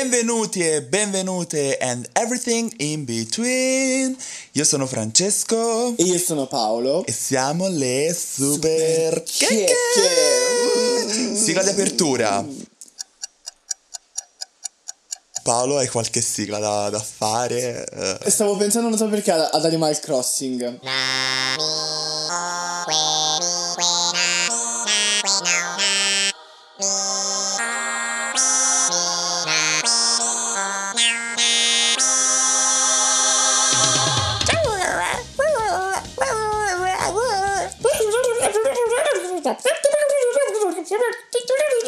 Benvenuti e benvenute and everything in between. Io sono Francesco E io sono Paolo. e siamo le super, checche. Sigla di apertura. Paolo, hai qualche sigla da, da fare? Stavo pensando, non so perché, ad Animal Crossing.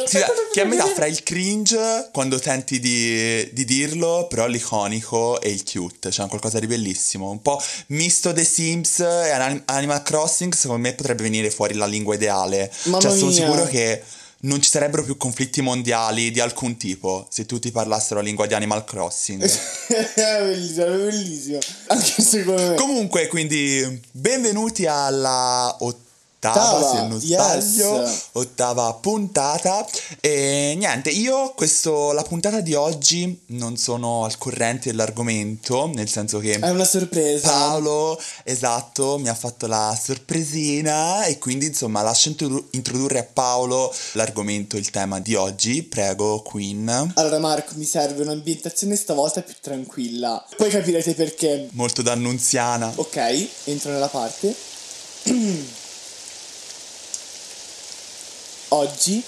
Sì, che a metà fra il cringe quando tenti di, di dirlo, però l'iconico e il cute, cioè qualcosa di bellissimo. Un po' misto The Sims e Anim- Animal Crossing, secondo me potrebbe venire fuori la lingua ideale. Mamma cioè, sono mia. sicuro che non ci sarebbero più conflitti mondiali di alcun tipo se tutti parlassero la lingua di Animal Crossing. bellissimo, bellissimo. Anche secondo me. Comunque, quindi, benvenuti alla ottava, Ottava, se non yes. sbaglio, ottava puntata. E niente, io questo, la puntata di oggi non sono al corrente dell'argomento, nel senso che È una sorpresa. Paolo, esatto, mi ha fatto la sorpresina e quindi insomma lascio introdu- introdurre a Paolo l'argomento, il tema di oggi. Prego, Queen. Allora Marco, mi serve un'ambientazione stavolta più tranquilla. Poi capirete perché. Molto d'annunziana. Ok, entro nella parte. Oggi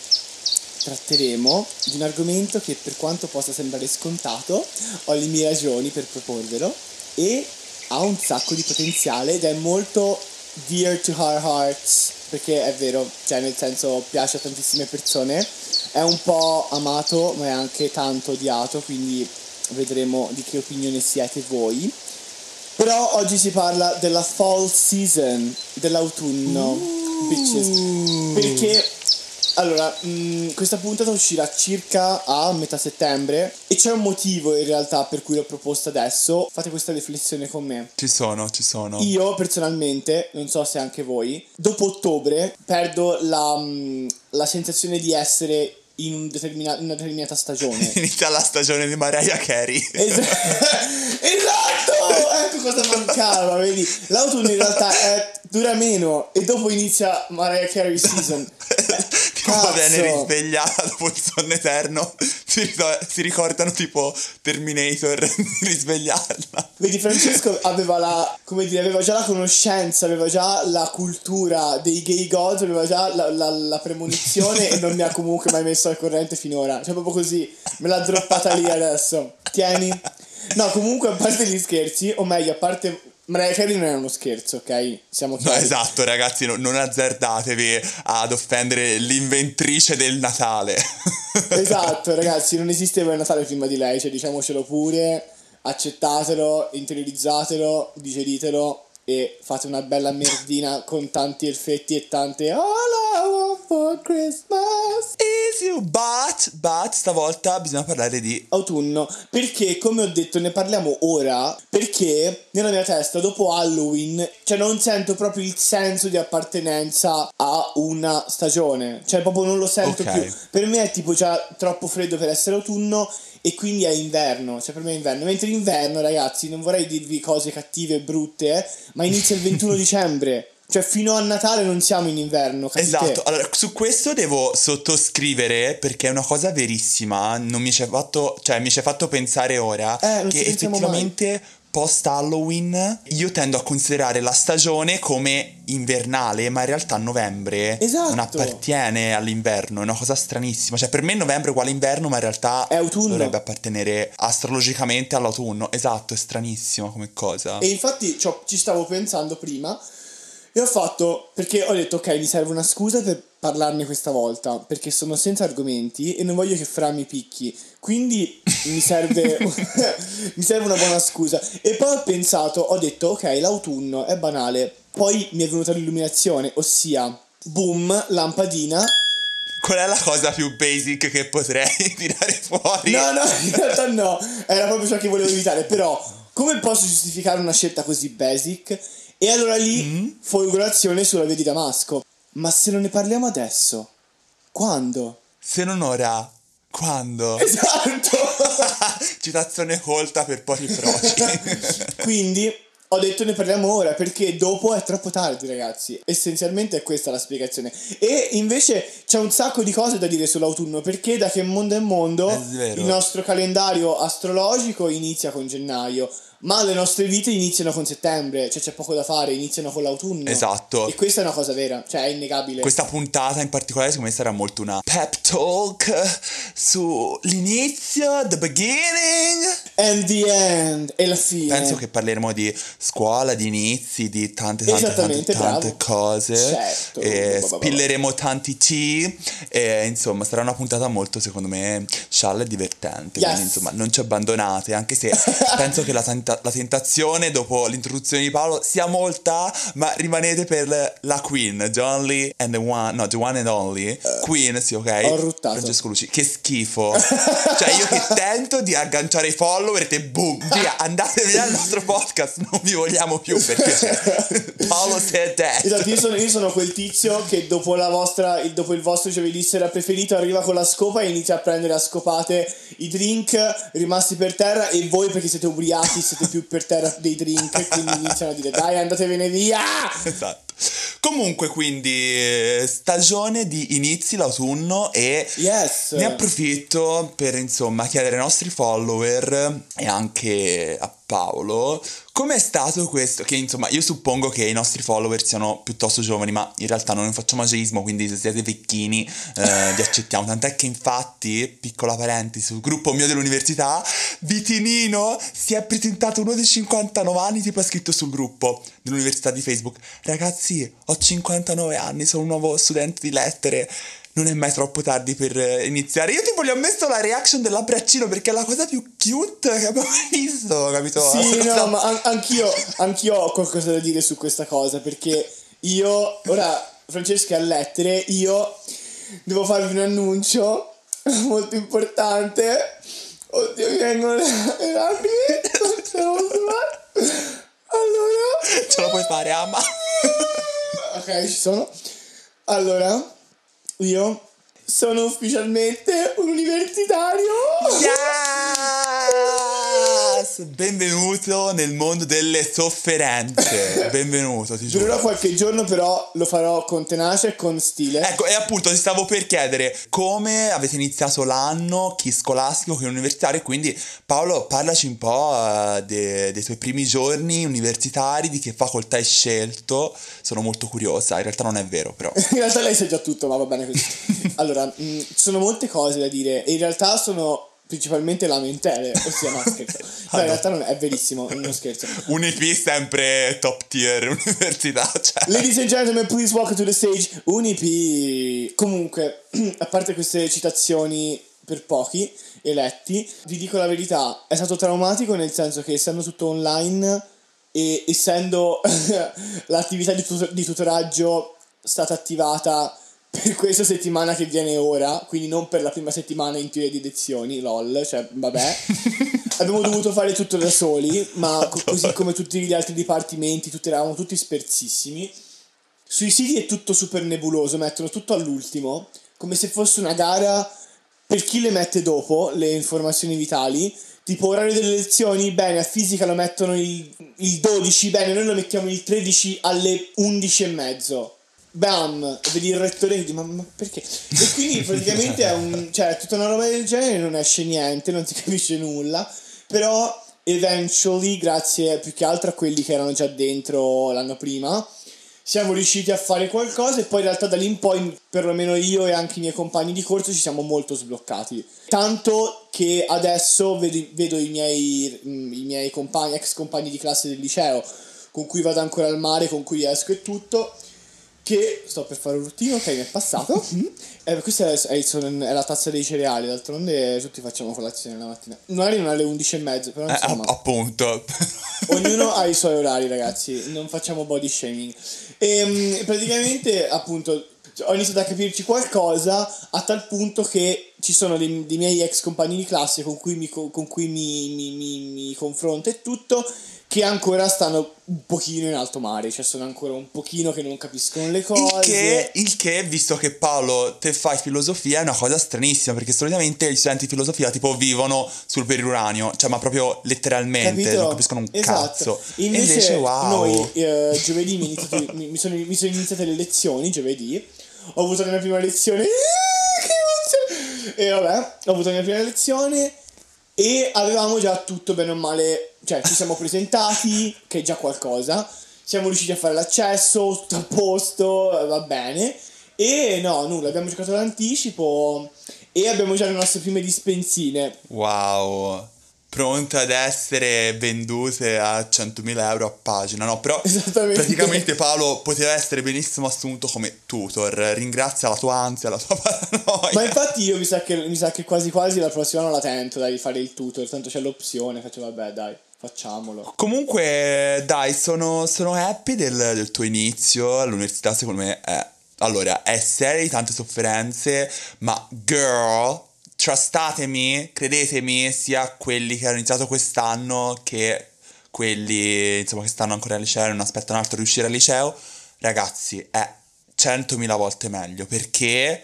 tratteremo di un argomento che per quanto possa sembrare scontato, ho le mie ragioni per proporvelo e ha un sacco di potenziale ed è molto dear to our hearts, perché è vero, cioè nel senso piace a tantissime persone, è un po' amato ma è anche tanto odiato, quindi vedremo di che opinione siete voi. Però oggi si parla della fall season, dell'autunno, bitches. Perché, allora, mh, questa puntata uscirà circa a metà settembre e c'è un motivo in realtà per cui l'ho proposta adesso. Fate questa riflessione con me. Ci sono, ci sono. Io personalmente, non so se anche voi, dopo ottobre perdo la, mh, la sensazione di essere in un determina- una determinata stagione. Inizia la stagione di Mariah Carey. Es- esatto! Ecco cosa mancava, vedi? L'autunno in realtà è- dura meno e dopo inizia Mariah Carey season. Cazzo. viene risvegliata dopo il sonno eterno. Si, si ricordano tipo Terminator di risvegliarla. Vedi, Francesco aveva la, come dire, aveva già la conoscenza, aveva già la cultura dei gay gods, aveva già la, la- la premonizione e non mi ha comunque mai messo al corrente finora. Cioè, proprio così, me l'ha droppata lì adesso. Tieni. No, comunque, a parte gli scherzi, o meglio, a parte... Mariah Carey non è uno scherzo, ok? Siamo No, chiari. esatto, ragazzi, no- non azzardatevi ad offendere l'inventrice del Natale. Esatto, ragazzi, non esisteva il Natale prima di lei, cioè diciamocelo pure, accettatelo, interiorizzatelo, digeritelo e fate una bella merdina con tanti effetti e tante All I want for Christmas. Is you, but, but stavolta bisogna parlare di Autunno, perché come ho detto ne parliamo ora, perché nella mia testa dopo Halloween, cioè non sento proprio il senso di appartenenza a una stagione, cioè proprio non lo sento Ok. più. Per me è tipo già troppo freddo per essere autunno e quindi è inverno, cioè per me è inverno. Mentre l'inverno, ragazzi, non vorrei dirvi cose cattive e brutte, eh, ma inizia il 21 dicembre. Cioè fino a Natale non siamo in inverno, capite? Esatto, allora su questo devo sottoscrivere perché è una cosa verissima, non mi ci è fatto, cioè mi ci è fatto pensare ora Eh, che effettivamente post Halloween io tendo a considerare la stagione come invernale, ma in realtà novembre Esatto. non appartiene all'inverno, è una cosa stranissima, cioè per me novembre è uguale inverno, ma in realtà dovrebbe appartenere astrologicamente all'autunno. Esatto, è stranissima come cosa. E infatti ci stavo pensando prima e ho fatto perché ho detto ok mi serve una scusa per parlarne questa volta perché sono senza argomenti e non voglio che Fra mi picchi quindi mi serve mi serve una buona scusa e poi ho pensato ho detto ok l'autunno è banale poi mi è venuta l'illuminazione ossia boom lampadina Qual è la cosa più basic che potrei tirare fuori? No, no, in realtà no, era proprio ciò che volevo evitare, però come posso giustificare una scelta così basic? E allora lì, Mm. folgorazione sulla via di Damasco. Ma se non ne parliamo adesso, quando? Se non ora, quando? Esatto! citazione colta per pochi proci. Quindi ho detto ne parliamo ora perché dopo è troppo tardi, ragazzi. Essenzialmente è questa la spiegazione. E invece c'è un sacco di cose da dire sull'autunno perché da che mondo è mondo È il nostro calendario astrologico inizia con gennaio. Ma le nostre vite iniziano con settembre, cioè c'è poco da fare, iniziano con l'autunno. Esatto. E questa è una cosa vera, cioè è innegabile. Questa puntata in particolare secondo me sarà molto una pep talk sull'inizio, the beginning. And the end, e la fine. Penso che parleremo di scuola, di inizi, di tante tante tante, tante cose. Certo. E spilleremo tanti tea. E insomma sarà una puntata molto secondo me scialla e divertente. Yes. Quindi insomma non ci abbandonate, anche se penso che la, tenta- la tentazione dopo l'introduzione di Paolo sia molta, ma rimanete per la Queen, John Lee and the one, no, the one and only. Queen, sì, ok? ho ruttato. Francesco Luci, che schifo. cioè io che tento di agganciare i follower e te boom, via, andate via dal nostro podcast, non vi vogliamo più perché Paolo said that. Esatto, io sono, io sono quel tizio che dopo, la vostra, il- dopo il vostro giovedì sera preferito arriva con la scopa e inizia a prendere a scopate i drink rimasti per terra e voi perché siete ubriachi siete più per terra dei drink quindi iniziano a dire dai andatevene via! Esatto. Comunque, quindi, eh, stagione di inizi l'autunno e Yes! ne approfitto per insomma chiedere ai nostri follower e anche a Paolo com'è stato questo. Che insomma, io suppongo che i nostri follower siano piuttosto giovani, ma in realtà non ne facciamo ageismo, quindi se siete vecchini eh, vi accettiamo. Tant'è che, infatti, piccola parentesi, sul gruppo mio dell'università, Vitinino si è presentato uno dei 59 anni, tipo ha scritto sul gruppo dell'università di Facebook. Ragazzi, ho 59 anni, sono un nuovo studente di lettere. Non è mai troppo tardi per eh, iniziare. Io tipo gli ho messo la reaction dell'abbraccino perché è la cosa più cute che abbiamo visto, capito? Sì, Cosa- no, ma an- anch'io, anch'io ho qualcosa da dire su questa cosa perché io, ora Francesca a lettere, io devo farvi un annuncio molto importante. Oddio, mi vengono le le lacrime. non ce la posso fare. Allora, Ce la puoi fare, ama? ok, ci sono. Allora, io sono ufficialmente un universitario. Benvenuto nel mondo delle sofferenze. Benvenuto, ti Durerà giuro. qualche giorno, però lo farò con tenacia e con stile. Ecco, e appunto ti stavo per chiedere come avete iniziato l'anno, chi scolastico, chi universitario, quindi Paolo parlaci un po' eh, de- dei tuoi primi giorni universitari, di che facoltà hai scelto, sono molto curiosa, in realtà non è vero però. In realtà lei sa già tutto, ma va bene così. Allora, mh, ci sono molte cose da dire e in realtà sono principalmente lamentele, ossia no scherzo. No, in realtà non è, è verissimo, non scherzo. Un EP sempre top tier università, cioè. Ladies and gentlemen, please welcome to the stage Unipi. Comunque, a parte queste citazioni per pochi eletti, vi dico la verità, è stato traumatico nel senso che essendo tutto online e essendo l'attività di, tut- di tutoraggio stata attivata per questa settimana che viene ora, quindi non per la prima settimana in teoria di lezioni, lol, cioè vabbè. Abbiamo dovuto fare tutto da soli, ma co- così come tutti gli altri dipartimenti, tutti, eravamo tutti sperzissimi. Sui siti è tutto super nebuloso, mettono tutto all'ultimo, come se fosse una gara per chi le mette dopo, le informazioni vitali. Tipo orario delle lezioni, bene, a fisica lo mettono il, il 12, bene, noi lo mettiamo il 13 alle 11 e mezzo. Bam! E vedi il rettore che dice, ma, ma perché? E quindi praticamente è un, cioè, tutta una roba del genere, non esce niente, non si capisce nulla. Però, eventually, grazie più che altro a quelli che erano già dentro l'anno prima, siamo riusciti a fare qualcosa e poi in realtà da lì in poi, perlomeno io e anche i miei compagni di corso, ci siamo molto sbloccati. Tanto che adesso vedo, vedo i, miei, mm, i miei compagni, ex compagni di classe del liceo, con cui vado ancora al mare, con cui esco e tutto, che sto per fare un routine, ok, mi è passato. Eh, questa è, è è la tazza dei cereali, d'altronde tutti facciamo colazione la mattina. Magari non alle 11 e mezzo, però Eh, insomma... app- appunto. Ognuno ha i suoi orari, ragazzi, non facciamo body shaming. E praticamente, appunto, ho iniziato a capirci qualcosa a tal punto che ci sono dei, dei miei ex compagni di classe con cui mi, co- con cui mi, mi, mi, mi confronto e tutto, che ancora stanno un pochino in alto mare, cioè sono ancora un pochino che non capiscono le cose. Il che, il che, visto che Paolo te fai filosofia, è una cosa stranissima, perché solitamente gli studenti di filosofia tipo vivono sul periuranio, cioè ma proprio letteralmente, Capito? non capiscono un Esatto. cazzo. Invece, invece, wow. noi eh, giovedì mi, iniziate- mi- mi sono, mi sono iniziate le lezioni, giovedì, ho avuto la mia prima lezione, eh! E vabbè, ho avuto la mia prima lezione e avevamo già tutto bene o male, cioè ci siamo presentati, che è già qualcosa, siamo riusciti a fare l'accesso, tutto a posto, eh, va bene. E no, nulla, abbiamo giocato l'anticipo e abbiamo già le nostre prime dispensine. Wow. Pronte ad essere vendute a 100.000 euro a pagina, no? Però praticamente Paolo poteva essere benissimo assunto come tutor. Ringrazia la tua ansia, la tua paranoia. Ma infatti io mi sa, che, mi sa che quasi quasi la prossima non la tento dai, di fare il tutor, tanto c'è l'opzione, faccio vabbè dai, facciamolo. Comunque, dai, sono, sono happy del, del tuo inizio all'università, secondo me è... Allora, è seria di tante sofferenze, ma girl, trustatemi, credetemi, sia quelli che hanno iniziato quest'anno che quelli, insomma, che stanno ancora al liceo e non aspettano altro di uscire al liceo, ragazzi, è 100.000 volte meglio, perché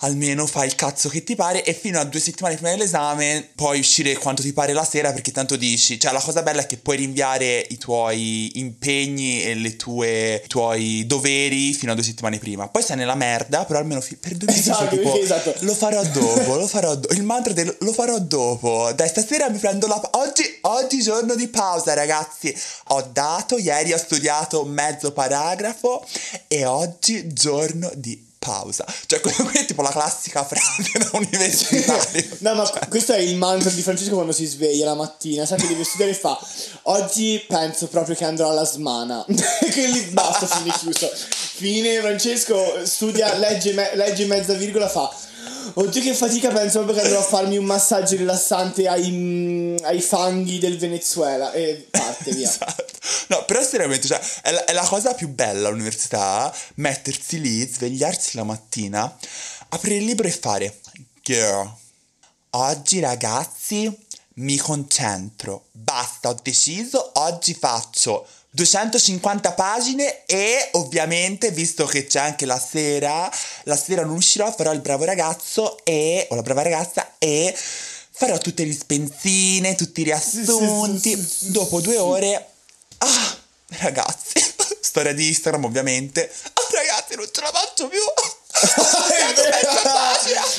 almeno fai il cazzo che ti pare e fino a due settimane prima dell'esame puoi uscire quanto ti pare la sera perché tanto dici, cioè la cosa bella è che puoi rinviare i tuoi impegni e le tue, i tuoi doveri fino a due settimane prima. Poi sei nella merda, però almeno fi- per due mesi Esatto, sei tipo, esatto. lo farò dopo, lo farò dopo, il mantra del lo farò dopo. Dai, stasera mi prendo la... pa- Oggi, oggi giorno di pausa ragazzi, ho dato, ieri ho studiato mezzo paragrafo e oggi giorno di pausa. Cioè, quello qui è tipo la classica frase da universitario. No, ma Cioè, questo è il mantra di Francesco quando si sveglia la mattina, sa che deve studiare e fa oggi penso proprio che andrò alla smana. che lì basta, fine chiuso. Fine, Francesco studia, legge, me- legge mezza virgola, fa Oddio che fatica, penso proprio che andrò a farmi un massaggio rilassante ai, mm, ai fanghi del Venezuela e parte via. Esatto. No, però seriamente, cioè, è la, è la cosa più bella all'università, mettersi lì, svegliarsi la mattina, aprire il libro e fare, girl, oggi ragazzi mi concentro, basta, ho deciso, oggi faccio 250 pagine e ovviamente, visto che c'è anche la sera, la sera non uscirò, farò il bravo ragazzo e, o la brava ragazza e farò tutte le spensine, tutti i riassunti. sì, sì, sì, Dopo due ore, ah, ragazzi, storia di Instagram ovviamente, ah, ragazzi, non ce la faccio più.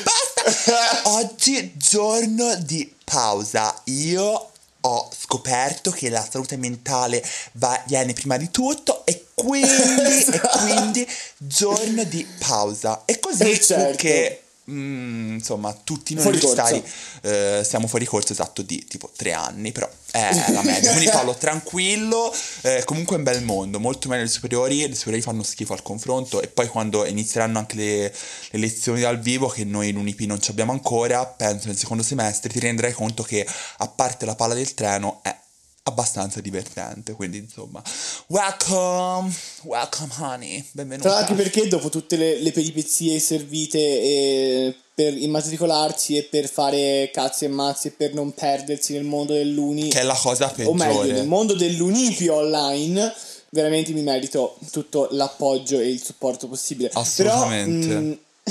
Basta. Oggi giorno di pausa. Io ho scoperto che la salute mentale va- viene prima di tutto e quindi, e quindi giorno di pausa. E così Eh, certo. che mm, insomma tutti noi universitari eh, siamo fuori corso esatto di tipo tre anni, però è la media. Quindi Paolo, tranquillo, eh, comunque è un bel mondo, molto meglio delle superiori, le superiori fanno schifo al confronto e poi quando inizieranno anche le, le lezioni dal vivo, che noi in Unip non ci abbiamo ancora, penso nel secondo semestre ti renderai conto che a parte la palla del treno è abbastanza divertente, quindi insomma, welcome, welcome honey, benvenuta. Tra l'altro perché dopo tutte le, le peripezie servite e per immatricolarsi e per fare cazzi e mazzi e per non perdersi nel mondo dell'uni Che è la cosa peggiore. o meglio nel mondo dell'unipio online veramente mi merito tutto l'appoggio e il supporto possibile Assolutamente. però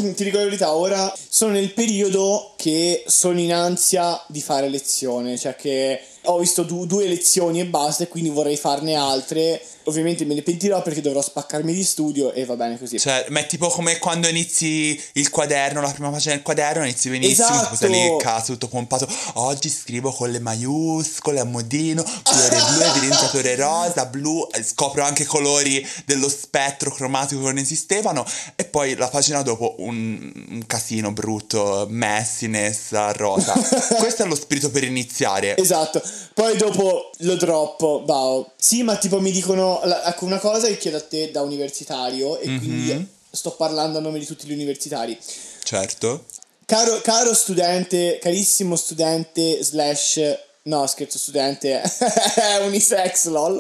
mh, ti dico la verità ora sono nel periodo che sono in ansia di fare lezione cioè che ho visto du- due lezioni e basta e quindi vorrei farne altre ovviamente me ne pentirò perché dovrò spaccarmi di studio e va bene così Cioè, ma è tipo come quando inizi il quaderno, la prima pagina del quaderno, inizi benissimo, Esatto. sei lì, cazzo, tutto pompato. Oggi scrivo con le maiuscole a modino, colore blu, evidenziatore rosa, blu, scopro anche colori dello spettro cromatico che non esistevano. E poi la pagina dopo un, un casino brutto, messiness, rosa. Questo è lo spirito per iniziare. Esatto, poi dopo lo droppo, bao. Sì, ma tipo mi dicono ecco una cosa che chiedo a te da universitario e Mhm. quindi sto parlando a nome di tutti gli universitari. Certo. Caro, caro studente, carissimo studente slash... No, scherzo, studente è unisex, lol.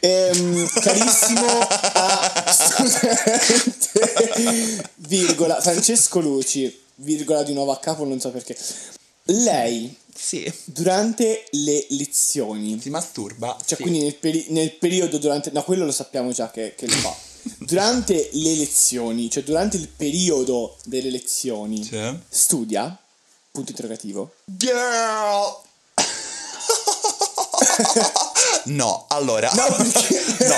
Ehm, carissimo a studente, virgola, Francesco Luci, virgola di nuovo a capo, non so perché. Lei Sì. Durante le lezioni. Si masturba? Cioè, sì. quindi nel, peri- nel periodo durante... No, quello lo sappiamo già che, che lo fa. Durante le lezioni, cioè durante il periodo delle lezioni, Sì. studia? Punto interrogativo. Girl! no, allora. No, perché... No.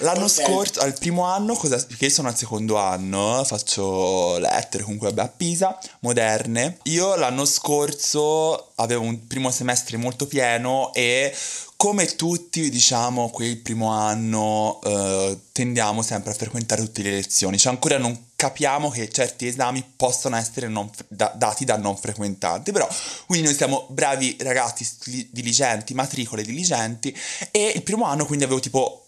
L'anno scorso, al primo anno, cosa, perché io sono al secondo anno, faccio lettere comunque vabbè, a Pisa, moderne. Io l'anno scorso avevo un primo semestre molto pieno e come tutti, diciamo, quel primo anno eh, tendiamo sempre a frequentare tutte le lezioni. Cioè ancora non capiamo che certi esami possono essere non fre- da- dati da non frequentanti, però quindi noi siamo bravi ragazzi sti- diligenti, matricole diligenti e il primo anno quindi avevo tipo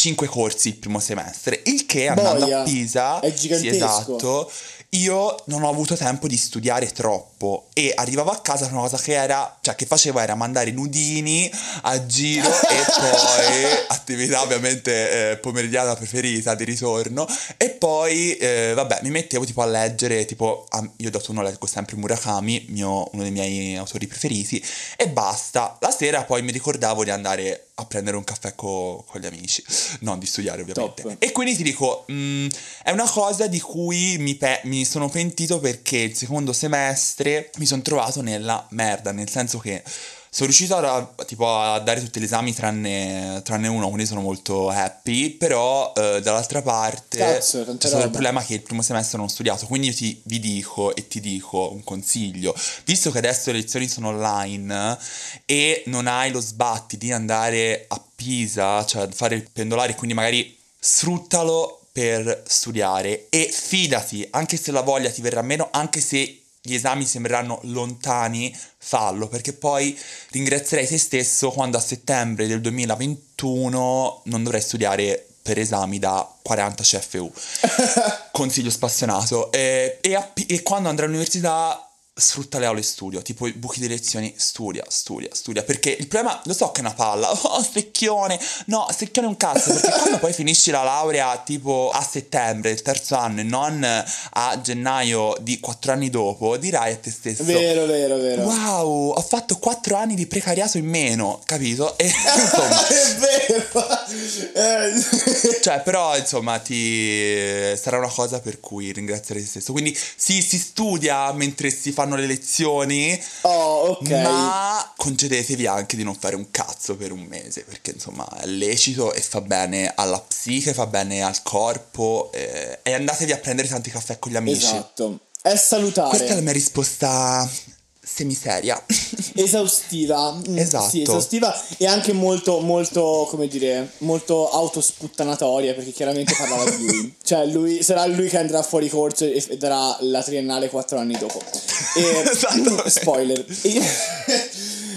5 corsi il primo semestre, il che andando Boia, a Pisa, è sì gigantesco. esatto, io non ho avuto tempo di studiare troppo e arrivavo a casa una cosa che era, cioè che facevo era mandare nudini a giro e poi attività ovviamente eh, pomeridiana preferita di ritorno e poi eh, vabbè mi mettevo tipo a leggere tipo a- io d'autunno leggo sempre Murakami, mio- uno dei miei autori preferiti e basta. La sera poi mi ricordavo di andare a prendere un caffè co- con gli amici, non di studiare ovviamente. Top. E quindi ti dico, mm, è una cosa di cui mi, pe- mi sono pentito perché il secondo semestre mi sono trovato nella merda, nel senso che sono riuscito a, tipo, a dare tutti gli esami tranne, tranne uno, quindi sono molto happy, però eh, dall'altra parte Cazzo, c'è stato il problema che il primo semestre non ho studiato, quindi io ti, vi dico e ti dico un consiglio, visto che adesso le lezioni sono online e non hai lo sbatti di andare a Pisa, cioè fare il pendolare, quindi magari sfruttalo per studiare e fidati, anche se la voglia ti verrà meno, anche se gli esami sembreranno lontani, fallo, perché poi ringrazierai te stesso quando a settembre del 2021 non dovrai studiare per esami da 40 CFU. Consiglio spassionato. E, e a- e quando andrai all'università sfrutta le aule studio, tipo i buchi di lezioni, studia, studia, studia, perché il problema, lo so che è una palla, oh secchione, no, secchione è un cazzo, perché quando poi finisci la laurea tipo a settembre del terzo anno e non a gennaio di quattro anni dopo, dirai a te stesso, Vero, vero, vero. wow, ho fatto quattro anni di precariato in meno, capito? E insomma... è vero. Eh, Cioè, però, insomma, ti sarà una cosa per cui ringrazierai te stesso. Quindi, sì, si studia mentre si fanno le lezioni, Oh, ok. ma concedetevi anche di non fare un cazzo per un mese, perché, insomma, è lecito e fa bene alla psiche, fa bene al corpo, eh, e andatevi a prendere tanti caffè con gli amici. Esatto. È salutare. Questa è la mia risposta semiseria. Esaustiva. Mm, Esatto. Sì, esaustiva e anche molto, molto, come dire, molto autosputtanatoria perché chiaramente parlava di lui. Cioè, lui sarà lui che andrà fuori corso e, e darà la triennale quattro anni dopo. E, Esattamente. spoiler.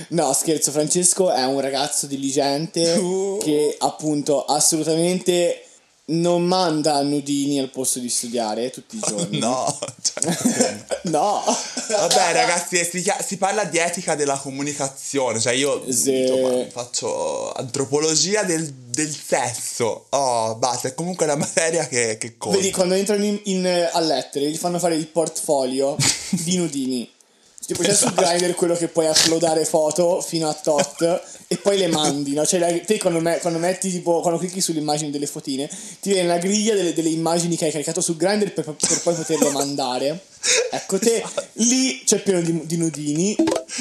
No, scherzo, Francesco è un ragazzo diligente Uh. che appunto assolutamente non manda nudini al posto di studiare tutti i giorni. no, cioè, no. Vabbè ragazzi, si, si parla di etica della comunicazione, cioè io Sì. insomma, faccio antropologia del, del sesso, oh basta, è comunque una materia che, che conta. Vedi, quando entrano in, in- a lettere, gli fanno fare il portfolio di nudini. Tipo c'è su Esatto. Grindr quello che puoi uploadare foto fino a tot e poi le mandi, no? Cioè la- te quando, me- quando metti tipo, quando clicchi sulle immagini delle fotine, ti viene la griglia delle, delle immagini che hai caricato su Grindr per, per poi poterle mandare. Ecco, te lì c'è pieno di, di nudini,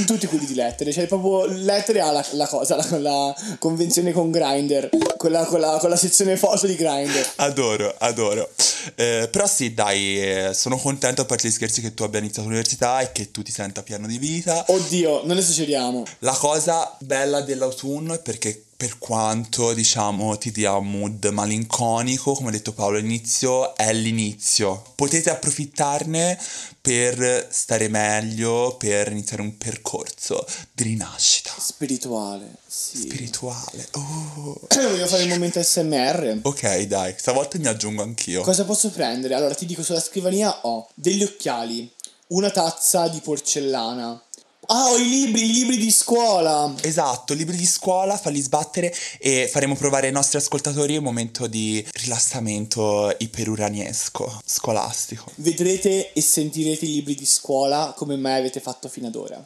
tutti quelli di lettere, cioè proprio lettere ha la, la cosa, la, la convenzione con Grindr, con la, con la- con la sezione foto di Grindr. Adoro, adoro. Eh, però sì, dai, eh, sono contento a parte gli scherzi che tu abbia iniziato l'università e che tu ti senta pieno di vita. Oddio, non esageriamo. La cosa bella dell'autunno è perché per quanto diciamo ti dia un mood malinconico, come ha detto Paolo all'inizio, è l'inizio. Potete approfittarne per stare meglio, per iniziare un percorso di rinascita Spirituale, sì. spirituale. Oh. Voglio fare il momento SMR. Ok, dai, stavolta mi aggiungo anch'io. Cosa posso prendere? Allora, ti dico, sulla scrivania ho degli occhiali, una tazza di porcellana. Ah, ho i libri, i libri di scuola. Esatto, libri di scuola, falli sbattere e faremo provare ai nostri ascoltatori un momento di rilassamento iperuraniesco, scolastico. Vedrete e sentirete i libri di scuola come mai avete fatto fino ad ora.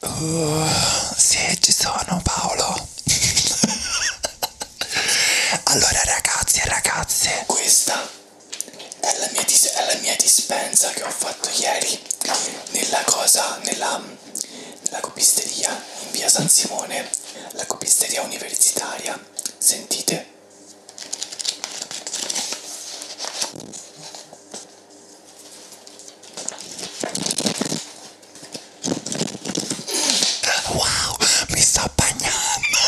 Uh, sì, ci sono Paolo. allora ragazzi e ragazze, Questa è la, mia dis- è la mia dispensa che ho fatto ieri nella cosa, nella, nella copisteria in via San Simone, la copisteria universitaria. Sentite? wow, mi sto bagnando.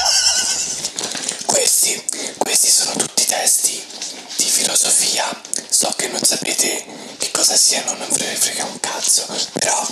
Questi, questi sono tutti testi di filosofia. So che non sapete che cosa siano, non ve ne frega un cazzo, però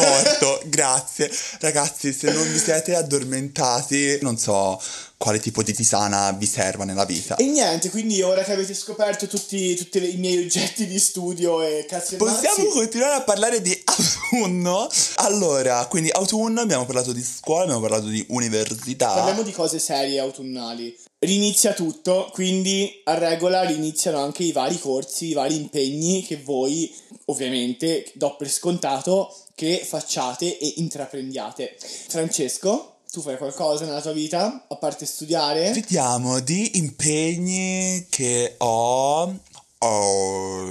morto, grazie. Ragazzi, se non vi siete addormentati, non so quale tipo di tisana vi serva nella vita. E niente, quindi ora che avete scoperto tutti, tutti i miei oggetti di studio e cazzo e Possiamo mazzi, continuare a parlare di autunno? Allora, quindi autunno, abbiamo parlato di scuola, abbiamo parlato di università. Parliamo di cose serie autunnali. Rinizia tutto, quindi a regola riniziano anche i vari corsi, i vari impegni che voi, ovviamente, do per scontato che facciate e intraprendiate. Francesco, tu fai qualcosa nella tua vita, a parte studiare? Vediamo di impegni che ho. Oh,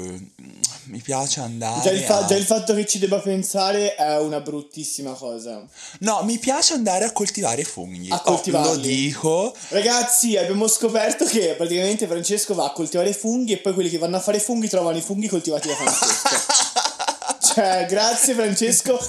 mi piace andare. Già il, fa- a- già il fatto che ci debba pensare è una bruttissima cosa. No, mi piace andare a coltivare funghi. A Oh, coltivarli. lo dico. Ragazzi, abbiamo scoperto che praticamente Francesco va a coltivare funghi e poi quelli che vanno a fare funghi trovano i funghi coltivati da Francesco. cioè, grazie Francesco,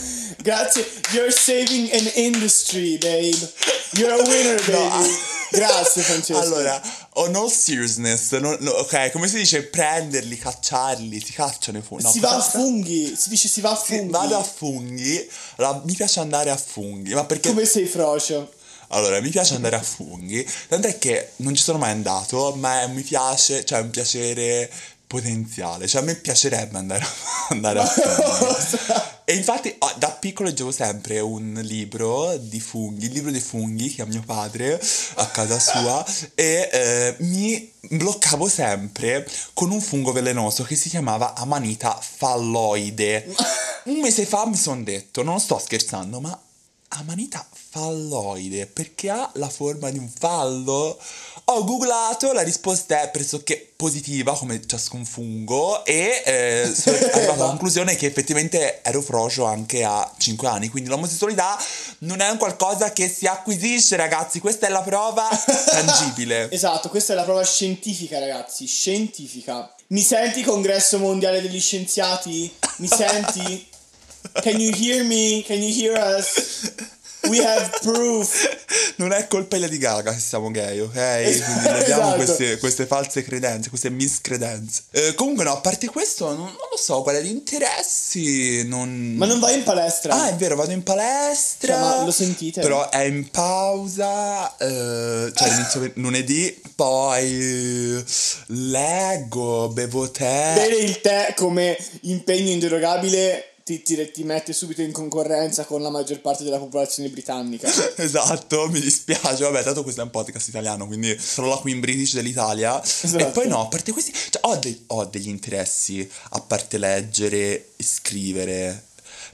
grazie. You're saving an industry, babe. You're a winner, baby. Grazie Francesco. Allora, on all seriousness, no- no, ok, come si dice prenderli, cacciarli, si cacciano i funghi. No, si va a funghi, si dice si va a funghi. Vado a funghi. Allora, mi piace andare a funghi, ma perché Come sei frocio? Allora, mi piace andare a funghi, tant'è che non ci sono mai andato, ma mi piace, cioè è un piacere potenziale, cioè a me piacerebbe andare, andare a funghi. E infatti ah, da piccolo leggevo sempre un libro di funghi, il libro dei funghi che ha mio padre a casa sua e eh, mi bloccavo sempre con un fungo velenoso che si chiamava Amanita falloide. Un mese fa mi sono detto, non sto scherzando, ma Amanita falloide perché ha la forma di un fallo? Ho googlato, la risposta è pressoché positiva come ciascun fungo e eh, sono arrivato alla conclusione che effettivamente ero frocio anche a 5 anni, quindi l'omosessualità non è un qualcosa che si acquisisce ragazzi, questa è la prova tangibile. Esatto, questa è la prova scientifica, ragazzi. Scientifica. Mi senti, congresso mondiale degli scienziati? Mi senti? Can you hear me? Can you hear us? We have proof. Non è colpa di Lady Gaga se siamo gay, ok? Quindi abbiamo Esatto. queste, queste false credenze, queste miscredenze. Eh, comunque no, a parte questo, non, non lo so, qual è di interessi, non... Ma non vai in palestra? Ah, è vero, vado in palestra. Cioè, ma lo sentite? Però è in pausa, eh, cioè inizio lunedì, poi leggo, bevo tè. Bere il tè come impegno inderogabile ti, ti, ti, mette subito in concorrenza con la maggior parte della popolazione britannica. esatto, mi dispiace. Vabbè, tanto questo è un podcast italiano, quindi sono la Queen British dell'Italia. Esatto. E poi no, a parte questi, cioè, ho, de- ho degli interessi, a parte leggere e scrivere.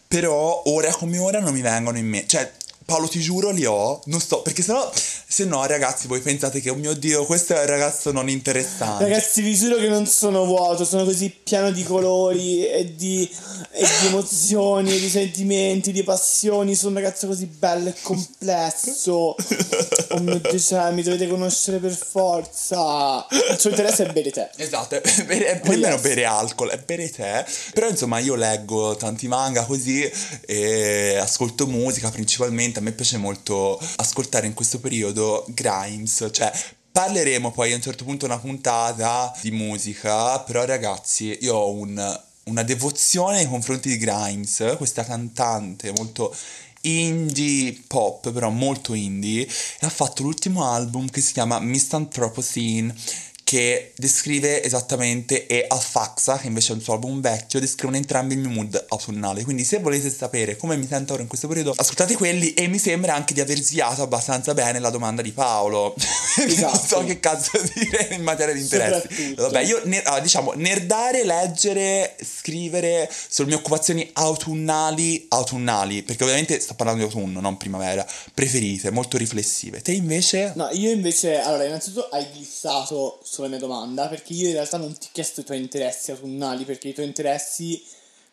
Però ora come ora non mi vengono in mente. Cioè, Paolo, ti giuro, li ho. Non sto, perché sennò, se no, ragazzi, voi pensate che, oh mio Dio, questo è un ragazzo non interessante. Ragazzi, vi giuro che non sono vuoto, sono così pieno di colori e di, e di emozioni, e di sentimenti, di passioni. Sono un ragazzo così bello e complesso. oh mio Dio, cioè, mi dovete conoscere per forza. Il suo interesse è bere tè. Esatto, è, bere, è yes. bere alcol, è bere tè. Però, insomma, io leggo tanti manga così e ascolto musica principalmente a me piace molto ascoltare in questo periodo Grimes, cioè parleremo poi a un certo punto una puntata di musica, però ragazzi io ho un, una devozione nei confronti di Grimes, questa cantante molto indie pop, però molto indie, e ha fatto l'ultimo album che si chiama Misanthropocene che descrive esattamente e Alfaxa, che invece è un suo album vecchio, descrivono entrambi il mio mood autunnale. Quindi se volete sapere come mi sento ora in questo periodo, ascoltate quelli e mi sembra anche di aver sviato abbastanza bene la domanda di Paolo. Esatto. non so che cazzo dire in materia di interessi. Vabbè, io ne, ah, diciamo nerdare, leggere, scrivere sulle mie occupazioni autunnali, autunnali, perché ovviamente sto parlando di autunno, non primavera, preferite, molto riflessive. Te invece? No, io invece, allora, innanzitutto hai glissato sulla mia domanda, perché io in realtà non ti ho chiesto i tuoi interessi autunnali, perché i tuoi interessi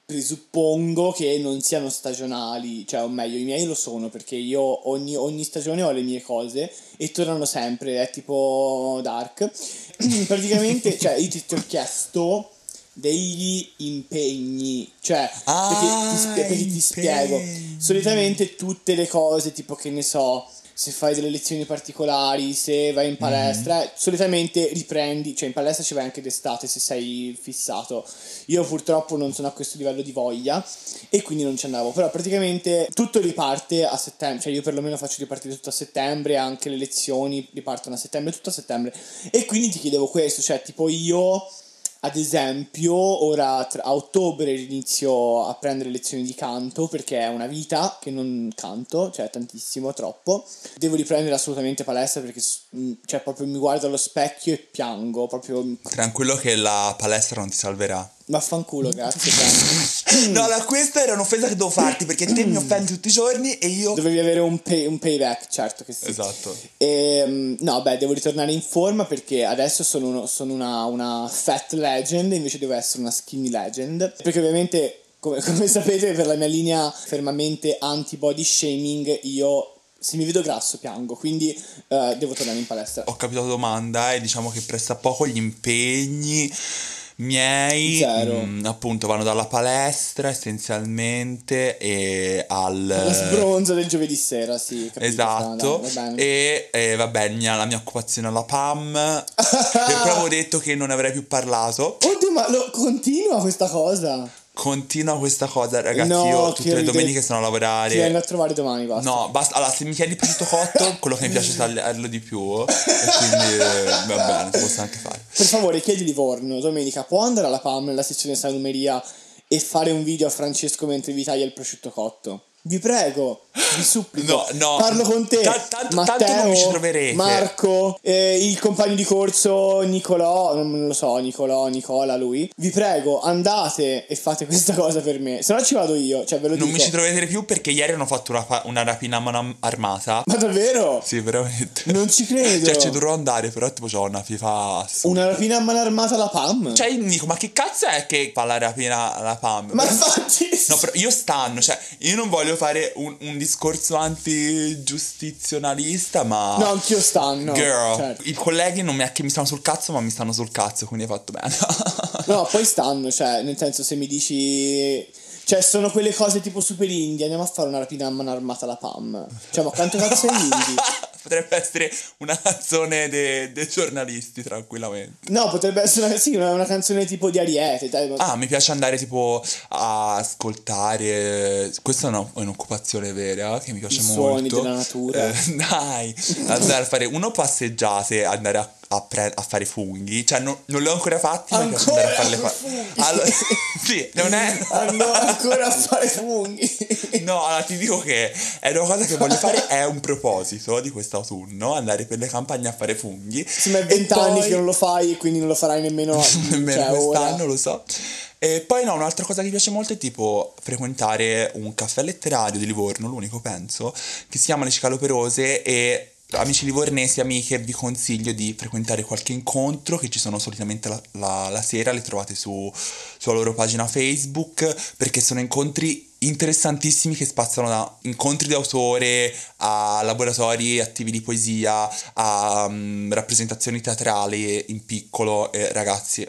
presuppongo che non siano stagionali, cioè o meglio i miei lo sono perché io ogni, ogni stagione ho le mie cose e tornano sempre, è tipo Dark. Praticamente, cioè io ti, ti, ho chiesto degli impegni, cioè ah, perché, ti, perché ti spiego, solitamente tutte le cose tipo che ne so se fai delle lezioni particolari, se vai in palestra, mm-hmm. solitamente riprendi, cioè in palestra ci vai anche d'estate se sei fissato. Io purtroppo non sono a questo livello di voglia e quindi non ci andavo, però praticamente tutto riparte a settembre, cioè io perlomeno faccio ripartire tutto a settembre, anche le lezioni ripartono a settembre, tutto a settembre. E quindi ti chiedevo questo, cioè tipo io ad esempio, ora tra, a ottobre inizio a prendere lezioni di canto perché è una vita che non canto, cioè tantissimo, troppo. Devo riprendere assolutamente palestra perché mm, cioè, proprio mi guardo allo specchio e piango. Proprio... Tranquillo che la palestra non ti salverà. Vaffanculo, grazie. no, la, questa era un'offesa che devo farti perché te mi offendi tutti i giorni e io. Dovevi avere un, pay, un payback, certo che sì. Esatto. E, ehm, no, beh, devo ritornare in forma perché adesso sono, uno, sono una, una fat legend invece devo essere una skinny legend. Perché ovviamente, come, come sapete, per la mia linea fermamente anti-body shaming, io se mi vedo grasso piango, quindi uh, devo tornare in palestra. Ho capito la domanda e diciamo che presta poco gli impegni miei mh, mm, appunto vanno dalla palestra essenzialmente e al la sbronza del giovedì sera sì capito, esatto e, e vabbè mia, la mia occupazione alla PAM e poi avevo detto che non avrei più parlato oddio ma lo, continua questa cosa Continua questa cosa, ragazzi. No, io tutte le domeniche sono a lavorare. Ti vengo a trovare domani, basta. No, basta. Allora, se mi chiedi prosciutto cotto, quello che mi piace tagliarlo di più. e quindi eh, va bene, si posso anche fare. Per favore, chiedi Livorno, domenica, può andare alla PAM nella sezione salumeria e fare un video a Francesco mentre vi taglia il prosciutto cotto? Vi prego, vi supplico. No, no. Parlo con te. T- tanto, Matteo, tanto non mi ci troverete. Marco, eh, il compagno di corso Nicolò, non lo so, Nicolò, Nicola, lui. Vi prego, andate e fate questa cosa per me. Se no ci vado io, cioè ve lo non dico. Non mi ci troverete più perché ieri hanno fatto una, una rapina a mano armata. Ma davvero? Sì, veramente. Non ci credo. cioè ci dovrò andare, però tipo c'ho una FIFA assurda. Una rapina a mano armata alla PAM? Cioè io dico, ma che cazzo è che fa la rapina alla PAM? Ma infatti... No, però io stanno, cioè io non voglio fare un, un discorso anti-giustizionalista, ma. No, anch'io stanno. Girl, certo. i colleghi non mi è che mi stanno sul cazzo, ma mi stanno sul cazzo, quindi hai fatto bene. no, poi stanno, cioè, nel senso, se mi dici. Cioè, sono quelle cose tipo super indie. Andiamo a fare una rapina a mano armata alla PAM. Cioè, ma quanto cazzo è indie? potrebbe essere una canzone dei de giornalisti, tranquillamente. No, potrebbe essere una, sì, una, una, canzone tipo di Ariete. Dai. Ah, mi piace andare tipo a, ascoltare. Questa è, una, è un'occupazione vera che mi piace I molto. suoni della natura. Eh, dai, andare a fare uno passeggiate, andare a, a, pre- a fare funghi. Cioè, non, non li ho ancora fatti, ma mi piace andare a farle Ancora fare. Allora, sì, non è. Andò ancora a fare funghi. No, allora ti dico che è una cosa che voglio fare, è un proposito di quest'autunno, andare per le campagne a fare funghi. Sì, ma è vent'anni poi- che non lo fai e quindi non lo farai nemmeno, nemmeno cioè, ora. quest'anno, lo so. E poi no, un'altra cosa che mi piace molto è tipo frequentare un caffè letterario di Livorno, l'unico penso, che si chiama Le Cicaloperose e amici livornesi, amiche, vi consiglio di frequentare qualche incontro che ci sono solitamente la, la- la sera, le trovate su, sulla loro pagina Facebook, perché sono incontri interessantissimi che spaziano da incontri di autore a laboratori attivi di poesia a mm, rappresentazioni teatrali in piccolo e ragazzi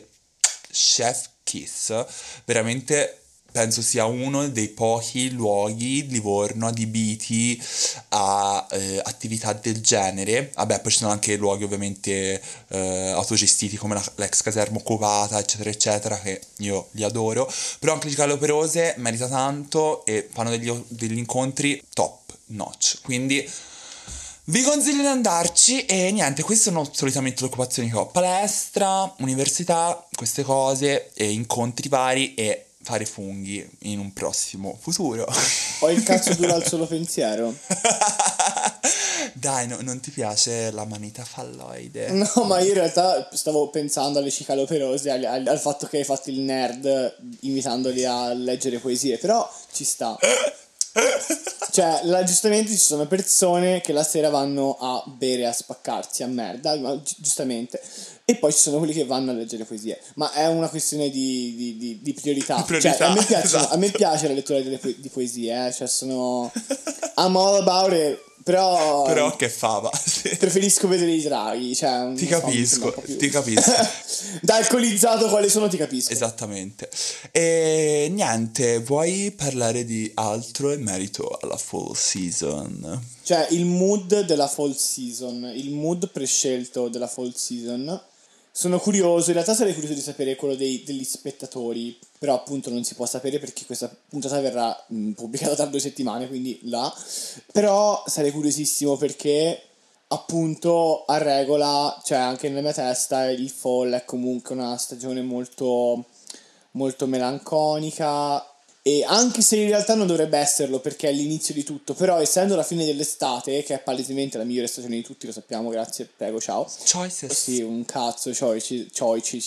Chef Kiss veramente penso sia uno dei pochi luoghi Livorno adibiti a eh, attività del genere. Vabbè, poi ci sono anche luoghi ovviamente eh, autogestiti come la- l'ex caserma occupata, eccetera, eccetera, che io li adoro. Però anche il Cicalo Perose merita tanto e fanno degli, degli incontri top notch. Quindi vi consiglio di andarci e niente, queste sono solitamente le occupazioni che ho. Palestra, università, queste cose, e incontri vari e fare funghi in un prossimo futuro. Ho il cazzo duro al solo pensiero. Dai, no- non ti piace la manita falloide? No, ma io in realtà stavo pensando alle cicaloperose, al, al- al fatto che hai fatto il nerd invitandoli a leggere poesie, però ci sta. Cioè, là, giustamente ci sono persone che la sera vanno a bere, a spaccarsi a merda, ma gi- giustamente. E poi ci sono quelli che vanno a leggere poesie. Ma è una questione di, di- di- di priorità. Priorità, Cioè, a me, piace, esatto. a me piace la lettura delle po- di poesie, eh. Cioè, sono... I'm all about it. Però... Però che fava, sì. Preferisco vedere i draghi, cioè... Ti so, capisco, più- ti capisco. da alcolizzato quale sono ti capisco. Esattamente. E niente, vuoi parlare di altro in merito alla fall season? Cioè, il mood della fall season, il mood prescelto della fall season. Sono curioso, in realtà sarei curioso di sapere quello dei- degli spettatori, però appunto non si può sapere perché questa puntata verrà mh, pubblicata tra due settimane, quindi là. Però sarei curiosissimo perché appunto a regola, cioè anche nella mia testa il fall è comunque una stagione molto molto melanconica e anche se in realtà non dovrebbe esserlo perché è l'inizio di tutto, però essendo la fine dell'estate, che è palesemente la migliore stagione di tutti, lo sappiamo, grazie, prego, ciao. Choices. Sì, un cazzo, cioici, cioici,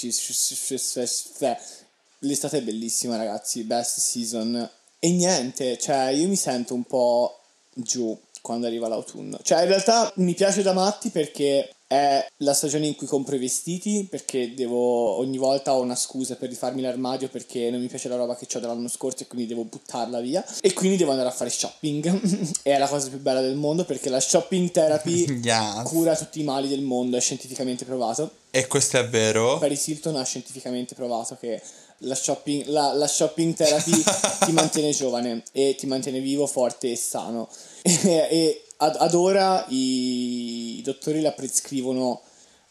l'estate è bellissima ragazzi, best season. E niente, cioè io mi sento un po' giù quando arriva l'autunno. Cioè in realtà mi piace da matti perché è la stagione in cui compro i vestiti, perché devo ogni volta ho una scusa per rifarmi l'armadio perché non mi piace la roba che ho dall'anno scorso e quindi devo buttarla via. E quindi devo andare a fare shopping. è la cosa più bella del mondo perché la shopping therapy Yes. cura tutti i mali del mondo, è scientificamente provato. E questo è vero? Paris Hilton ha scientificamente provato che la shopping, la, la shopping therapy ti mantiene giovane e ti mantiene vivo, forte e sano. E, e ad, ad ora i, i dottori la prescrivono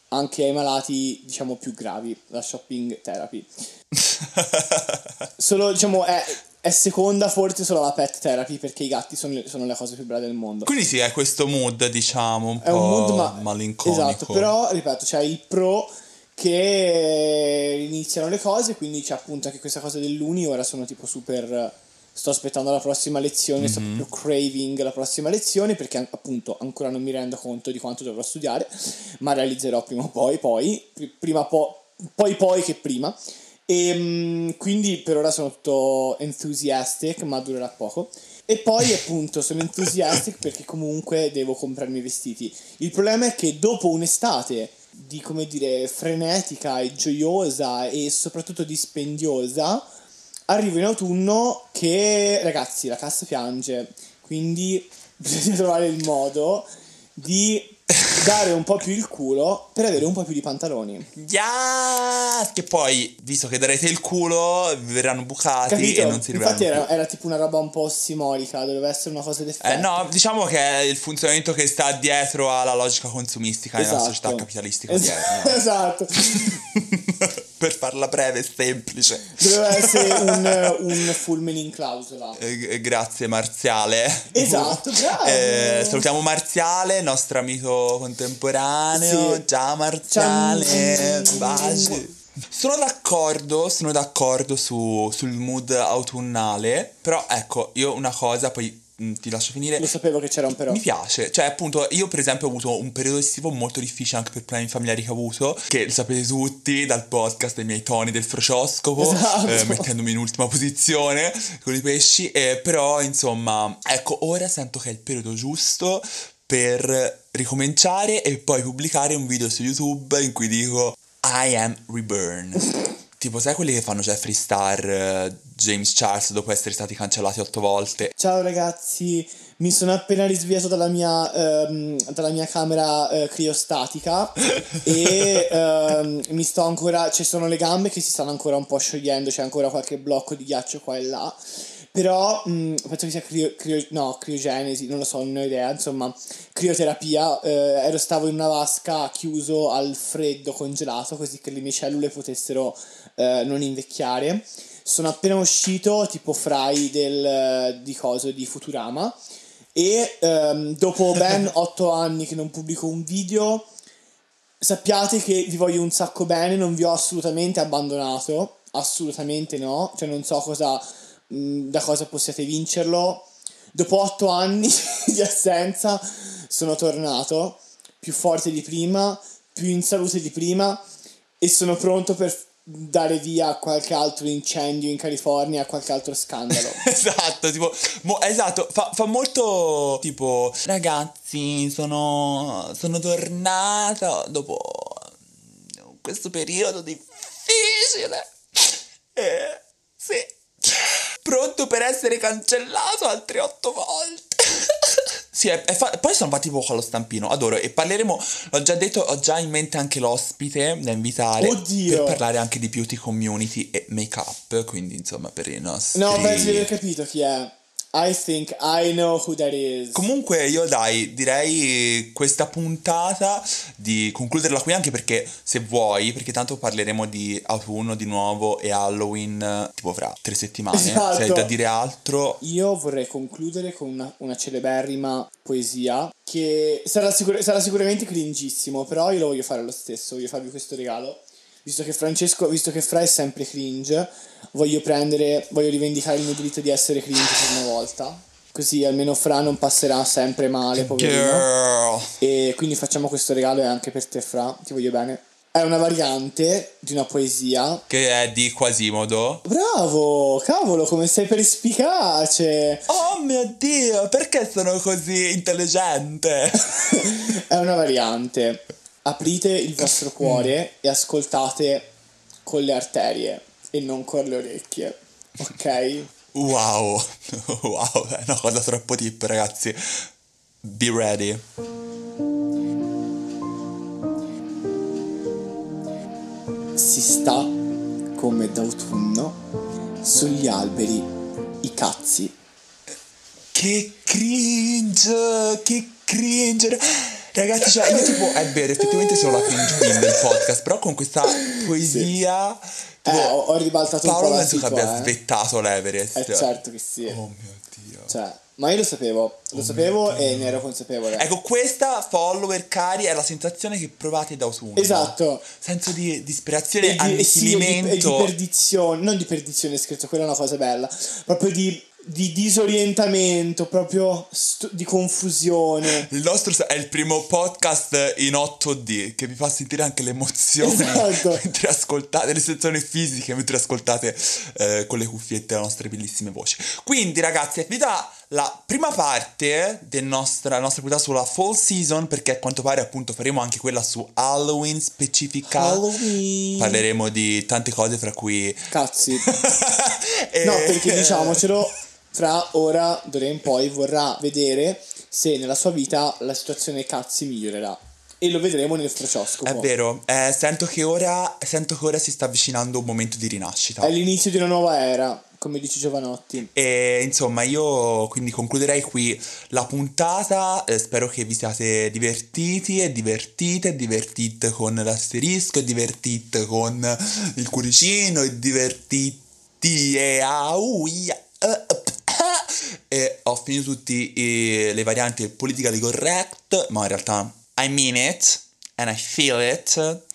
anche ai malati, diciamo, più gravi, la shopping therapy. Solo, diciamo, è, è seconda forse solo la pet therapy perché i gatti sono le, sono le cose più belle del mondo. Quindi sì, è questo mood, diciamo, un È po' un mood ma- malinconico. Esatto, però ripeto, c'è il pro che iniziano le cose, quindi c'è appunto anche questa cosa dell'uni, ora sono tipo super sto aspettando la prossima lezione, sto proprio craving la prossima lezione perché appunto ancora non mi rendo conto di quanto dovrò studiare, ma realizzerò prima o poi, poi, pri- prima po- poi poi che prima. E mm, quindi per ora sono tutto enthusiastic, ma durerà poco. E poi appunto sono enthusiastic perché comunque devo comprarmi i vestiti. Il problema è che dopo un'estate di come dire frenetica e gioiosa e soprattutto dispendiosa, arrivo in autunno che ragazzi la cassa piange, quindi bisogna trovare il modo di dare un po' più il culo per avere un po' più di pantaloni. Yes! Che poi, visto che darete il culo, vi verranno bucati Capito? e non si riveranno Infatti era, era tipo una roba un po' simolica, doveva essere una cosa d'effetto. Eh, no, diciamo che è il funzionamento che sta dietro alla logica consumistica nella Esatto. società capitalistica Es- odierna. esatto. per farla breve e semplice. Doveva essere un, un fulmine in clausola. Eh, grazie Marziale. Esatto, bravo. Eh, salutiamo Marziale, nostro amico contemporaneo. Sì. Ciao Marziale, Ciao. baci. Sono d'accordo, sono d'accordo su- sul mood autunnale, però ecco, io una cosa, poi ti lascio finire. Lo sapevo che c'era un però. Mi piace, cioè appunto io per esempio ho avuto un periodo estivo molto difficile anche per problemi familiari che ho avuto, che lo sapete tutti dal podcast dei miei toni del frocioscopo, Esatto. eh, mettendomi in ultima posizione con i pesci, eh, però insomma ecco ora sento che è il periodo giusto per ricominciare e poi pubblicare un video su YouTube in cui dico I am reborn. Tipo, sai quelli che fanno Jeffree Star, eh, James Charles dopo essere stati cancellati otto volte? Ciao ragazzi, mi sono appena risvegliato dalla mia, ehm, dalla mia camera eh, criostatica e ehm, mi sto ancora, ci sono le gambe che si stanno ancora un po' sciogliendo, c'è ancora qualche blocco di ghiaccio qua e là. Però mh, penso che sia crio, crio- no, criogenesi, non lo so, non ho idea, insomma, crioterapia. eh, ero stavo in una vasca chiuso al freddo, congelato, così che le mie cellule potessero eh, non invecchiare. Sono appena uscito, tipo fry del, di coso, di Futurama. E ehm, dopo ben otto anni che non pubblico un video, sappiate che vi voglio un sacco bene, non vi ho assolutamente abbandonato, assolutamente no, cioè non so cosa, mh, da cosa possiate vincerlo. Dopo otto anni di assenza sono tornato, più forte di prima, più in salute di prima e sono pronto per dare via a qualche altro incendio in California, a qualche altro scandalo. Esatto, tipo, mo- esatto, fa, fa molto tipo, ragazzi, sono, sono tornata dopo questo periodo difficile. Eh, sì, pronto per essere cancellato altre otto volte. Sì, è- è fa- poi sono fatti poco allo stampino, adoro. E parleremo, l'ho già detto, ho già in mente anche l'ospite da invitare. Oddio. Per parlare anche di beauty community e make-up, quindi insomma per i nostri... No, penso di aver capito chi è. I think I know who that is. Comunque io dai, direi questa puntata di concluderla qui anche perché se vuoi, perché tanto parleremo di autunno di nuovo e Halloween tipo fra tre settimane. Esatto. Se hai da dire altro, Io vorrei concludere con una, una celeberrima poesia che sarà, sicur- sarà sicuramente cringissimo, però io lo voglio fare lo stesso, voglio farvi questo regalo. Visto che Francesco, visto che Fra è sempre cringe, voglio prendere, voglio rivendicare il mio diritto di essere cringe per una volta. Così almeno Fra non passerà sempre male, poverino. girl. E quindi facciamo questo regalo e anche per te, Fra, ti voglio bene. È una variante di una poesia Che è di Quasimodo. Bravo, cavolo, come sei perspicace. Oh mio dio, perché sono così intelligente? È una variante. Aprite il vostro cuore e ascoltate con le arterie e non con le orecchie. Ok? Wow, wow, è una cosa troppo tip ragazzi. Be ready. Si sta come d'autunno sugli alberi i cazzi. Che cringe, che cringe. Ragazzi, cioè, io tipo, è vero, effettivamente sono la cringe queen del podcast, però con questa poesia... Eh, tipo, ho, ho ribaltato un po' Paolo la penso che situa, abbia eh. svettato l'Everest. Eh, certo che sì. Oh mio Dio. Cioè, ma io lo sapevo, lo sapevo e ne ero consapevole. Ecco, questa, follower cari, è la sensazione che provate d'autunno. Esatto. Senso di disperazione, e di, e sì, e di, e di annichilimento. perdizione, non di perdizione scritto, quella è una cosa bella, proprio di, di disorientamento, proprio stu- di confusione. Il nostro è il primo podcast in 8D che vi fa sentire anche le emozioni Esatto. mentre ascoltate le sensazioni fisiche mentre ascoltate eh, con le cuffiette le nostre bellissime voci. Quindi, ragazzi, vi dà la prima parte del nostra, nostra puntata sulla fall season perché a quanto pare appunto faremo anche quella su Halloween specifica. Halloween. Parleremo di tante cose fra cui Cazzi. E- No, perché diciamocelo, fra ora d'ora in poi vorrà vedere se nella sua vita la situazione cazzi migliorerà. E lo vedremo nel frocioscopo. È vero, eh, sento, che ora, sento che ora si sta avvicinando un momento di rinascita. È l'inizio di una nuova era, come dici Giovanotti. E insomma, io quindi concluderei qui la puntata. Eh, spero che vi siate divertiti e divertite, divertite con l'asterisco, e divertite con il cuoricino, e divertiti e auia. E ho finito tutte le varianti politically correct, ma in realtà I mean it and I feel it.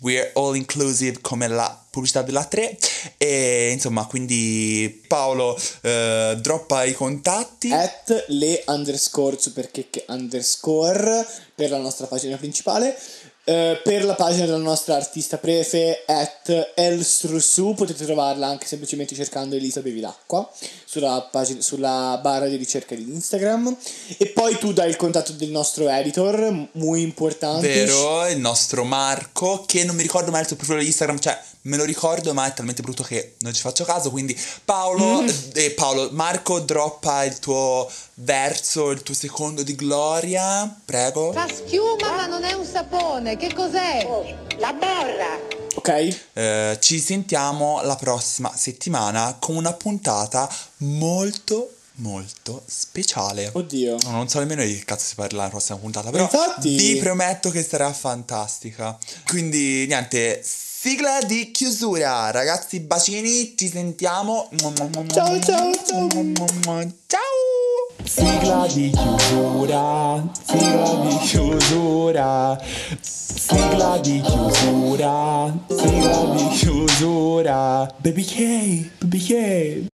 We're all inclusive come la pubblicità della 3 e insomma quindi Paolo eh, droppa i contatti. At le underscore superchecche underscore per la nostra pagina principale Uh, per la pagina della nostra artista prefe at elstrusu potete trovarla anche semplicemente cercando Elisa Bevilacqua sulla, pagina, sulla barra di ricerca di Instagram. E poi tu dai il contatto del nostro editor molto importante. Vero il nostro Marco che non mi ricordo mai il suo profilo di Instagram cioè me lo ricordo ma è talmente brutto che non ci faccio caso quindi Paolo mm. eh, Paolo Marco droppa il tuo verso il tuo secondo di gloria prego fa schiuma ma non è un sapone che cos'è? Oh, la borra. Ok. Eh, ci sentiamo la prossima settimana con una puntata molto molto speciale. Oddio. Non so nemmeno di che cazzo si parla la prossima puntata, però Infatti... vi prometto che sarà fantastica. Quindi niente, sigla di chiusura. Ragazzi, bacini, ci sentiamo. Ciao ciao ciao. Ciao. Sigla di chiusura, sigla di chiusura, sigla di chiusura, sigla di chiusura. Baby K, baby K.